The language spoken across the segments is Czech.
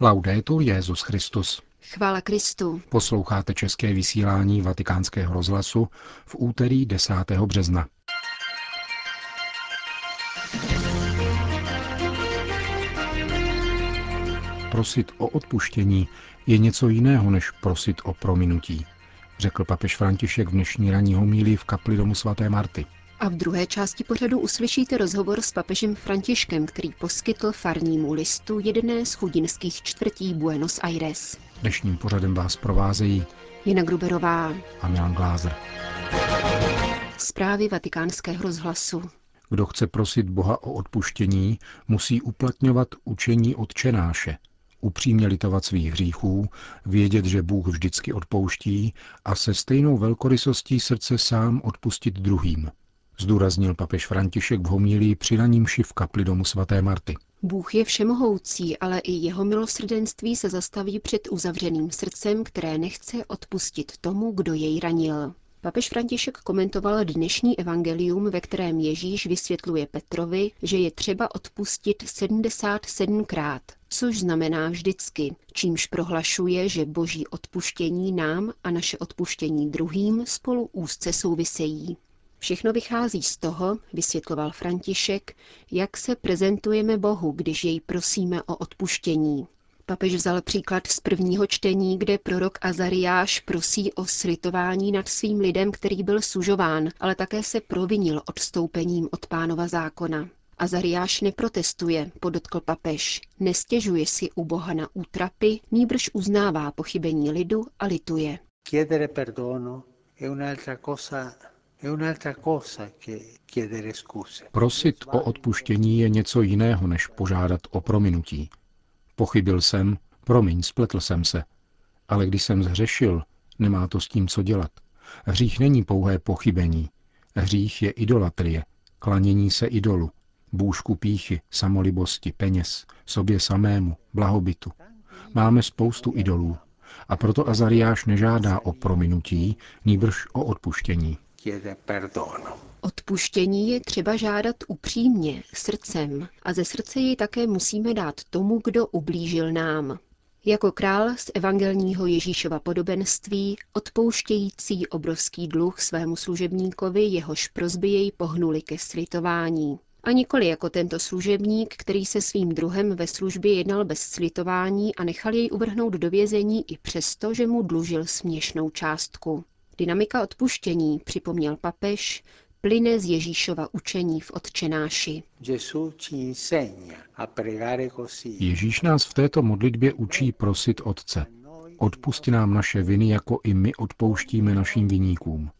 Laudetur Jezus Christus. Chvála Kristu. Posloucháte české vysílání Vatikánského rozhlasu v úterý 10. března. Prosit o odpuštění je něco jiného, než prosit o prominutí, řekl papež František v dnešní ranní homílii v kapli domu svaté Marty. A v druhé části pořadu uslyšíte rozhovor s papežem Františkem, který poskytl farnímu listu jedné z chudinských čtvrtí Buenos Aires. Dnešním pořadem vás provázejí Jana Gruberová a Milan Glázer. Zprávy vatikánského rozhlasu. Kdo chce prosit Boha o odpuštění, musí uplatňovat učení odčenáše, upřímně litovat svých hříchů, vědět, že Bůh vždycky odpouští a se stejnou velkorysostí srdce sám odpustit druhým zdůraznil papež František v homílii při ranímši v kapli domu svaté Marty. Bůh je všemohoucí, ale i jeho milosrdenství se zastaví před uzavřeným srdcem, které nechce odpustit tomu, kdo jej ranil. Papež František komentoval dnešní evangelium, ve kterém Ježíš vysvětluje Petrovi, že je třeba odpustit 77krát, což znamená vždycky, čímž prohlašuje, že boží odpuštění nám a naše odpuštění druhým spolu úzce souvisejí. Všechno vychází z toho, vysvětloval František, jak se prezentujeme Bohu, když jej prosíme o odpuštění. Papež vzal příklad z prvního čtení, kde prorok Azariáš prosí o slitování nad svým lidem, který byl sužován, ale také se provinil odstoupením od pánova zákona. Azariáš neprotestuje, podotkl papež, nestěžuje si u Boha na útrapy, nýbrž uznává pochybení lidu a lituje. Chiedere perdono è un'altra cosa Prosit o odpuštění je něco jiného, než požádat o prominutí. Pochybil jsem, promiň, spletl jsem se. Ale když jsem zhřešil, nemá to s tím co dělat. Hřích není pouhé pochybení. Hřích je idolatrie, klanění se idolu, bůžku píchy, samolibosti, peněz, sobě samému, blahobytu. Máme spoustu idolů. A proto Azariáš nežádá o prominutí, nýbrž o odpuštění. Odpuštění je třeba žádat upřímně, srdcem a ze srdce ji také musíme dát tomu, kdo ublížil nám. Jako král z evangelního Ježíšova podobenství, odpouštějící obrovský dluh svému služebníkovi, jehož prozby jej pohnuli ke slitování. A nikoli jako tento služebník, který se svým druhem ve službě jednal bez slitování a nechal jej uvrhnout do vězení i přesto, že mu dlužil směšnou částku. Dynamika odpuštění, připomněl papež, plyne z Ježíšova učení v Otčenáši. Ježíš nás v této modlitbě učí prosit Otce. Odpusti nám naše viny, jako i my odpouštíme našim viníkům.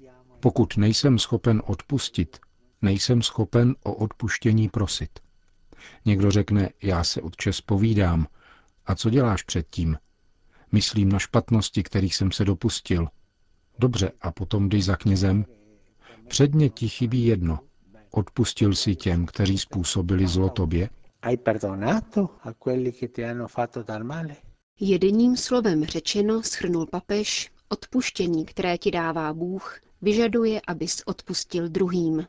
Pokud nejsem schopen odpustit, nejsem schopen o odpuštění prosit. Někdo řekne, já se Otče spovídám. A co děláš předtím? Myslím na špatnosti, kterých jsem se dopustil, Dobře, a potom jdeš za knězem? Předně ti chybí jedno. Odpustil si těm, kteří způsobili zlo tobě? Jedním slovem řečeno, schrnul papež, odpuštění, které ti dává Bůh, vyžaduje, abys odpustil druhým.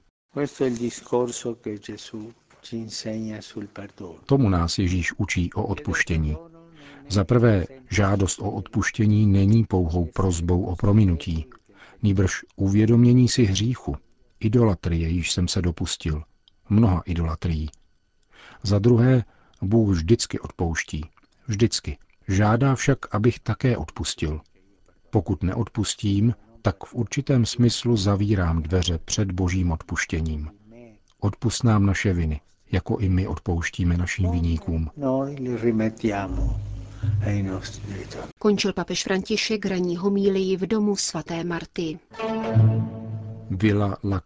Tomu nás Ježíš učí o odpuštění. Za prvé, žádost o odpuštění není pouhou prozbou o prominutí, nýbrž uvědomění si hříchu, idolatrie, již jsem se dopustil, mnoha idolatrií. Za druhé, Bůh vždycky odpouští, vždycky. Žádá však, abych také odpustil. Pokud neodpustím, tak v určitém smyslu zavírám dveře před božím odpuštěním. Odpust nám naše viny, jako i my odpouštíme našim viníkům. Končil papež František ranní homílii v domu svaté Marty. Vila La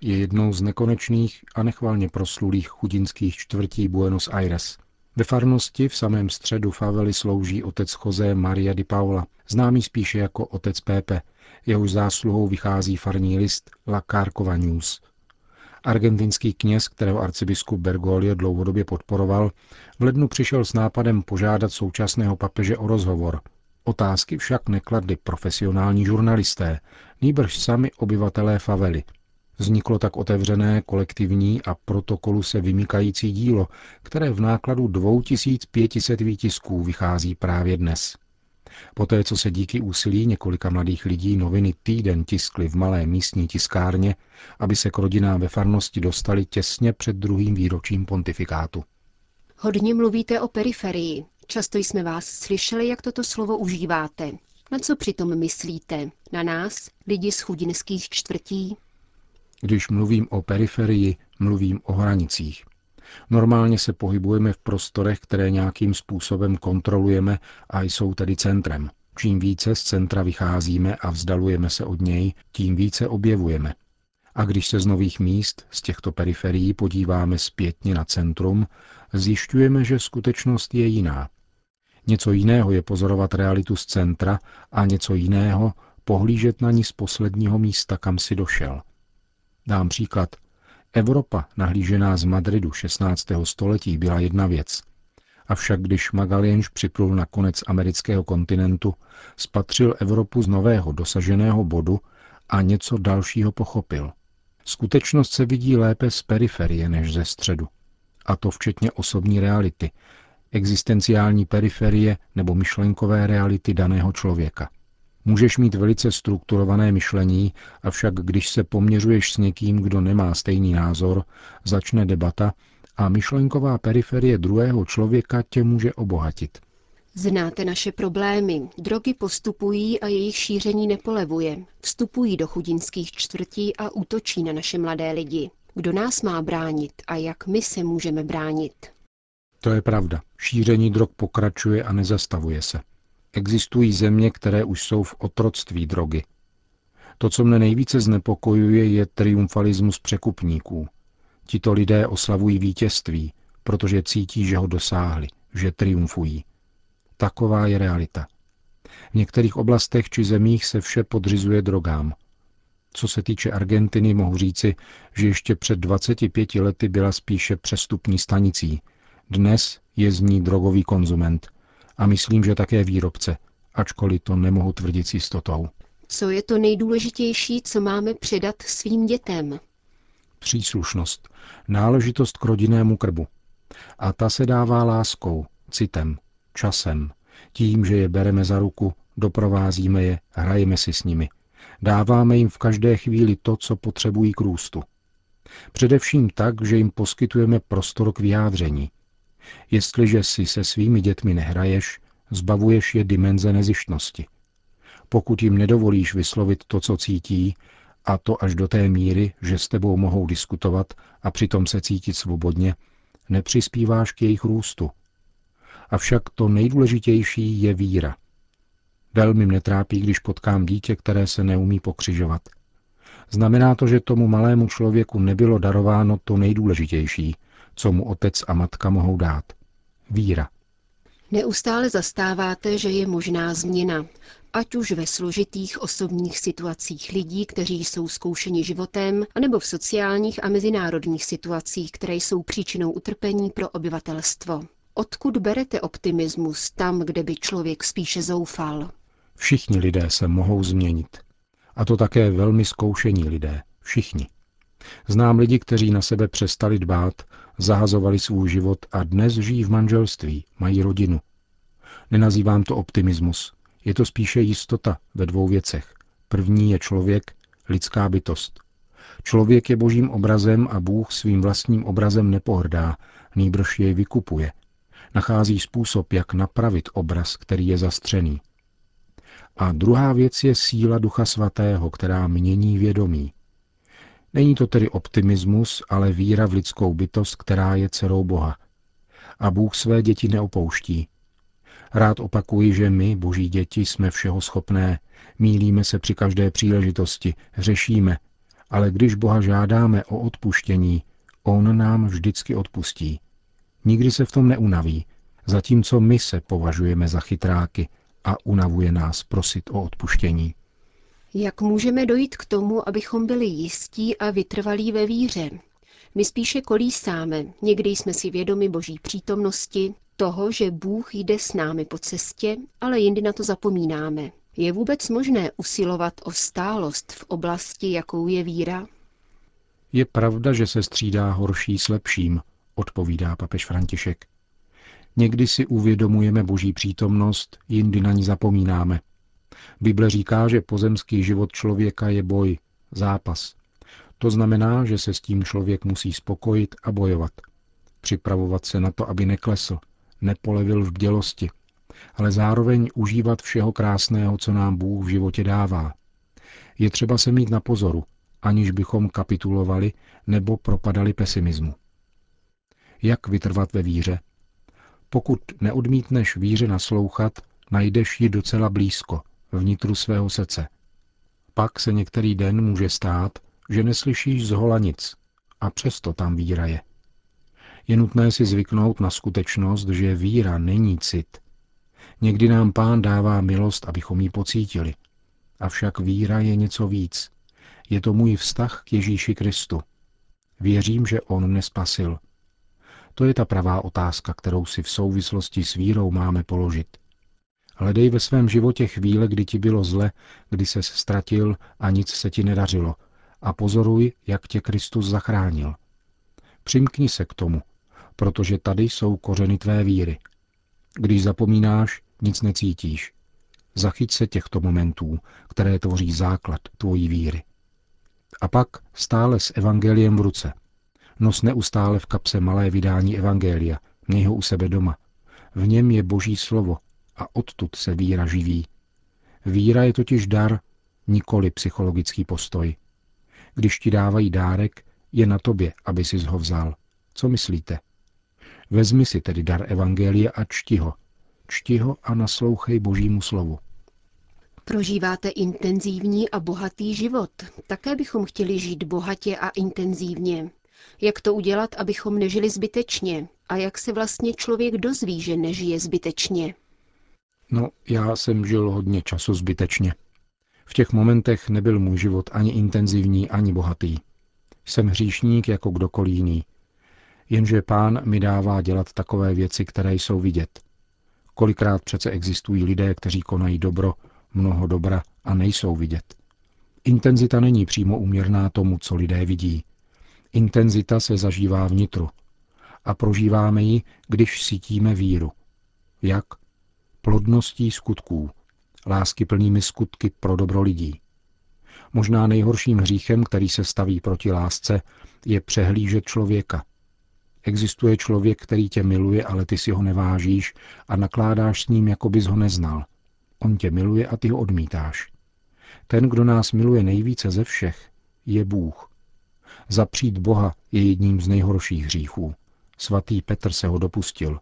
je jednou z nekonečných a nechvalně proslulých chudinských čtvrtí Buenos Aires. Ve farnosti v samém středu favely slouží otec José Maria di Paula, známý spíše jako otec Pepe. Jehož zásluhou vychází farní list La Kárkova News – Argentinský kněz, kterého arcibiskup Bergoglio dlouhodobě podporoval, v lednu přišel s nápadem požádat současného papeže o rozhovor. Otázky však nekladli profesionální žurnalisté, nýbrž sami obyvatelé favely. Vzniklo tak otevřené, kolektivní a protokolu se vymykající dílo, které v nákladu 2500 výtisků vychází právě dnes. Poté, co se díky úsilí několika mladých lidí noviny týden tiskly v malé místní tiskárně, aby se k rodinám ve farnosti dostali těsně před druhým výročím pontifikátu. Hodně mluvíte o periferii. Často jsme vás slyšeli, jak toto slovo užíváte. Na co přitom myslíte? Na nás, lidi z chudinských čtvrtí? Když mluvím o periferii, mluvím o hranicích. Normálně se pohybujeme v prostorech, které nějakým způsobem kontrolujeme a jsou tedy centrem. Čím více z centra vycházíme a vzdalujeme se od něj, tím více objevujeme. A když se z nových míst, z těchto periferií podíváme zpětně na centrum, zjišťujeme, že skutečnost je jiná. Něco jiného je pozorovat realitu z centra a něco jiného pohlížet na ní z posledního místa, kam si došel. Dám příklad. Evropa, nahlížená z Madridu 16. století, byla jedna věc. Avšak když Magalhães připlul na konec amerického kontinentu, spatřil Evropu z nového dosaženého bodu a něco dalšího pochopil. Skutečnost se vidí lépe z periferie než ze středu. A to včetně osobní reality, existenciální periferie nebo myšlenkové reality daného člověka. Můžeš mít velice strukturované myšlení, avšak když se poměřuješ s někým, kdo nemá stejný názor, začne debata a myšlenková periferie druhého člověka tě může obohatit. Znáte naše problémy. Drogy postupují a jejich šíření nepolevuje. Vstupují do chudinských čtvrtí a útočí na naše mladé lidi. Kdo nás má bránit a jak my se můžeme bránit? To je pravda. Šíření drog pokračuje a nezastavuje se. Existují země, které už jsou v otroctví drogy. To, co mne nejvíce znepokojuje, je triumfalismus překupníků. Tito lidé oslavují vítězství, protože cítí, že ho dosáhli, že triumfují. Taková je realita. V některých oblastech či zemích se vše podřizuje drogám. Co se týče Argentiny, mohu říci, že ještě před 25 lety byla spíše přestupní stanicí. Dnes je z ní drogový konzument a myslím, že také výrobce, ačkoliv to nemohu tvrdit s jistotou. Co je to nejdůležitější, co máme předat svým dětem? Příslušnost, náležitost k rodinnému krbu. A ta se dává láskou, citem, časem, tím, že je bereme za ruku, doprovázíme je, hrajeme si s nimi. Dáváme jim v každé chvíli to, co potřebují k růstu. Především tak, že jim poskytujeme prostor k vyjádření, Jestliže si se svými dětmi nehraješ, zbavuješ je dimenze nezištnosti. Pokud jim nedovolíš vyslovit to, co cítí, a to až do té míry, že s tebou mohou diskutovat a přitom se cítit svobodně, nepřispíváš k jejich růstu. Avšak to nejdůležitější je víra. Velmi mne trápí, když potkám dítě, které se neumí pokřižovat. Znamená to, že tomu malému člověku nebylo darováno to nejdůležitější, co mu otec a matka mohou dát. Víra. Neustále zastáváte, že je možná změna, ať už ve složitých osobních situacích lidí, kteří jsou zkoušeni životem, anebo v sociálních a mezinárodních situacích, které jsou příčinou utrpení pro obyvatelstvo. Odkud berete optimismus tam, kde by člověk spíše zoufal? Všichni lidé se mohou změnit. A to také velmi zkoušení lidé. Všichni. Znám lidi, kteří na sebe přestali dbát zahazovali svůj život a dnes žijí v manželství, mají rodinu. Nenazývám to optimismus, je to spíše jistota ve dvou věcech. První je člověk, lidská bytost. Člověk je božím obrazem a Bůh svým vlastním obrazem nepohrdá, nýbrž jej vykupuje. Nachází způsob, jak napravit obraz, který je zastřený. A druhá věc je síla Ducha Svatého, která mění vědomí. Není to tedy optimismus, ale víra v lidskou bytost, která je dcerou Boha. A Bůh své děti neopouští. Rád opakuji, že my, boží děti, jsme všeho schopné, mílíme se při každé příležitosti, řešíme, ale když Boha žádáme o odpuštění, On nám vždycky odpustí. Nikdy se v tom neunaví, zatímco my se považujeme za chytráky a unavuje nás prosit o odpuštění. Jak můžeme dojít k tomu, abychom byli jistí a vytrvalí ve víře? My spíše kolísáme, někdy jsme si vědomi boží přítomnosti, toho, že Bůh jde s námi po cestě, ale jindy na to zapomínáme. Je vůbec možné usilovat o stálost v oblasti, jakou je víra? Je pravda, že se střídá horší s lepším, odpovídá papež František. Někdy si uvědomujeme boží přítomnost, jindy na ní zapomínáme. Bible říká, že pozemský život člověka je boj, zápas. To znamená, že se s tím člověk musí spokojit a bojovat. Připravovat se na to, aby neklesl, nepolevil v bdělosti, ale zároveň užívat všeho krásného, co nám Bůh v životě dává. Je třeba se mít na pozoru, aniž bychom kapitulovali nebo propadali pesimismu. Jak vytrvat ve víře? Pokud neodmítneš víře naslouchat, najdeš ji docela blízko, vnitru svého srdce. Pak se některý den může stát, že neslyšíš z hola nic a přesto tam víra je. Je nutné si zvyknout na skutečnost, že víra není cit. Někdy nám pán dává milost, abychom ji pocítili. Avšak víra je něco víc. Je to můj vztah k Ježíši Kristu. Věřím, že On mne spasil. To je ta pravá otázka, kterou si v souvislosti s vírou máme položit. Hledej ve svém životě chvíle, kdy ti bylo zle, kdy se ztratil a nic se ti nedařilo. A pozoruj, jak tě Kristus zachránil. Přimkni se k tomu, protože tady jsou kořeny tvé víry. Když zapomínáš, nic necítíš. Zachyť se těchto momentů, které tvoří základ tvojí víry. A pak stále s evangeliem v ruce. Nos neustále v kapse malé vydání evangelia, měj ho u sebe doma. V něm je boží slovo a odtud se víra živí. Víra je totiž dar, nikoli psychologický postoj. Když ti dávají dárek, je na tobě, aby si ho vzal. Co myslíte? Vezmi si tedy dar Evangelia a čti ho. Čti ho a naslouchej Božímu slovu. Prožíváte intenzivní a bohatý život. Také bychom chtěli žít bohatě a intenzivně. Jak to udělat, abychom nežili zbytečně? A jak se vlastně člověk dozví, že nežije zbytečně? No, já jsem žil hodně času zbytečně. V těch momentech nebyl můj život ani intenzivní, ani bohatý. Jsem hříšník jako kdokoliv jiný. Jenže pán mi dává dělat takové věci, které jsou vidět. Kolikrát přece existují lidé, kteří konají dobro, mnoho dobra a nejsou vidět. Intenzita není přímo uměrná tomu, co lidé vidí. Intenzita se zažívá vnitru. A prožíváme ji, když cítíme víru. Jak? Plodností skutků. Lásky plnými skutky pro dobro lidí. Možná nejhorším hříchem, který se staví proti lásce, je přehlížet člověka. Existuje člověk, který tě miluje, ale ty si ho nevážíš a nakládáš s ním, jako bys ho neznal. On tě miluje a ty ho odmítáš. Ten, kdo nás miluje nejvíce ze všech, je Bůh. Zapřít Boha je jedním z nejhorších hříchů. Svatý Petr se ho dopustil.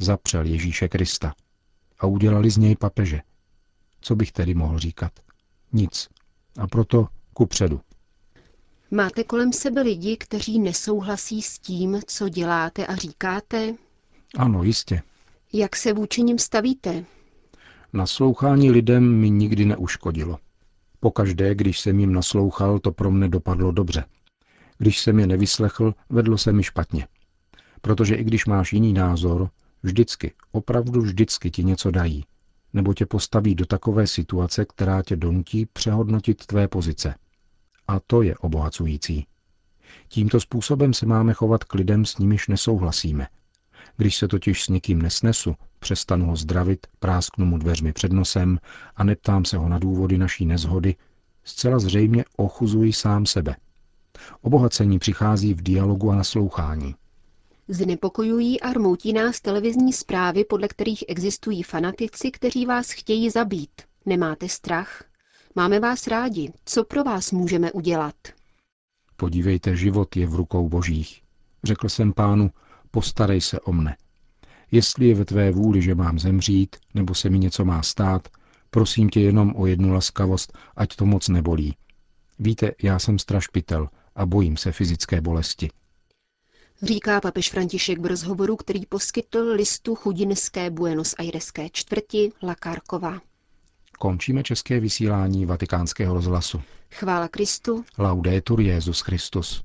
Zapřel Ježíše Krista. A udělali z něj papeže. Co bych tedy mohl říkat? Nic. A proto ku předu. Máte kolem sebe lidi, kteří nesouhlasí s tím, co děláte a říkáte? Ano, jistě. Jak se vůči nim stavíte? Naslouchání lidem mi nikdy neuškodilo. Pokaždé, když jsem jim naslouchal, to pro mne dopadlo dobře. Když jsem je nevyslechl, vedlo se mi špatně. Protože i když máš jiný názor, vždycky, opravdu vždycky ti něco dají. Nebo tě postaví do takové situace, která tě donutí přehodnotit tvé pozice. A to je obohacující. Tímto způsobem se máme chovat k lidem, s nimiž nesouhlasíme. Když se totiž s někým nesnesu, přestanu ho zdravit, prásknu mu dveřmi před nosem a neptám se ho na důvody naší nezhody, zcela zřejmě ochuzuji sám sebe. Obohacení přichází v dialogu a naslouchání. Znepokojují a rmoutí nás televizní zprávy, podle kterých existují fanatici, kteří vás chtějí zabít. Nemáte strach? Máme vás rádi. Co pro vás můžeme udělat? Podívejte, život je v rukou božích. Řekl jsem pánu, postarej se o mne. Jestli je ve tvé vůli, že mám zemřít, nebo se mi něco má stát, prosím tě jenom o jednu laskavost, ať to moc nebolí. Víte, já jsem strašpitel a bojím se fyzické bolesti. Říká papež František v rozhovoru, který poskytl listu chudinské Buenos Aireské čtvrti La Carcova. Končíme české vysílání vatikánského rozhlasu. Chvála Kristu. Laudetur Jezus Christus.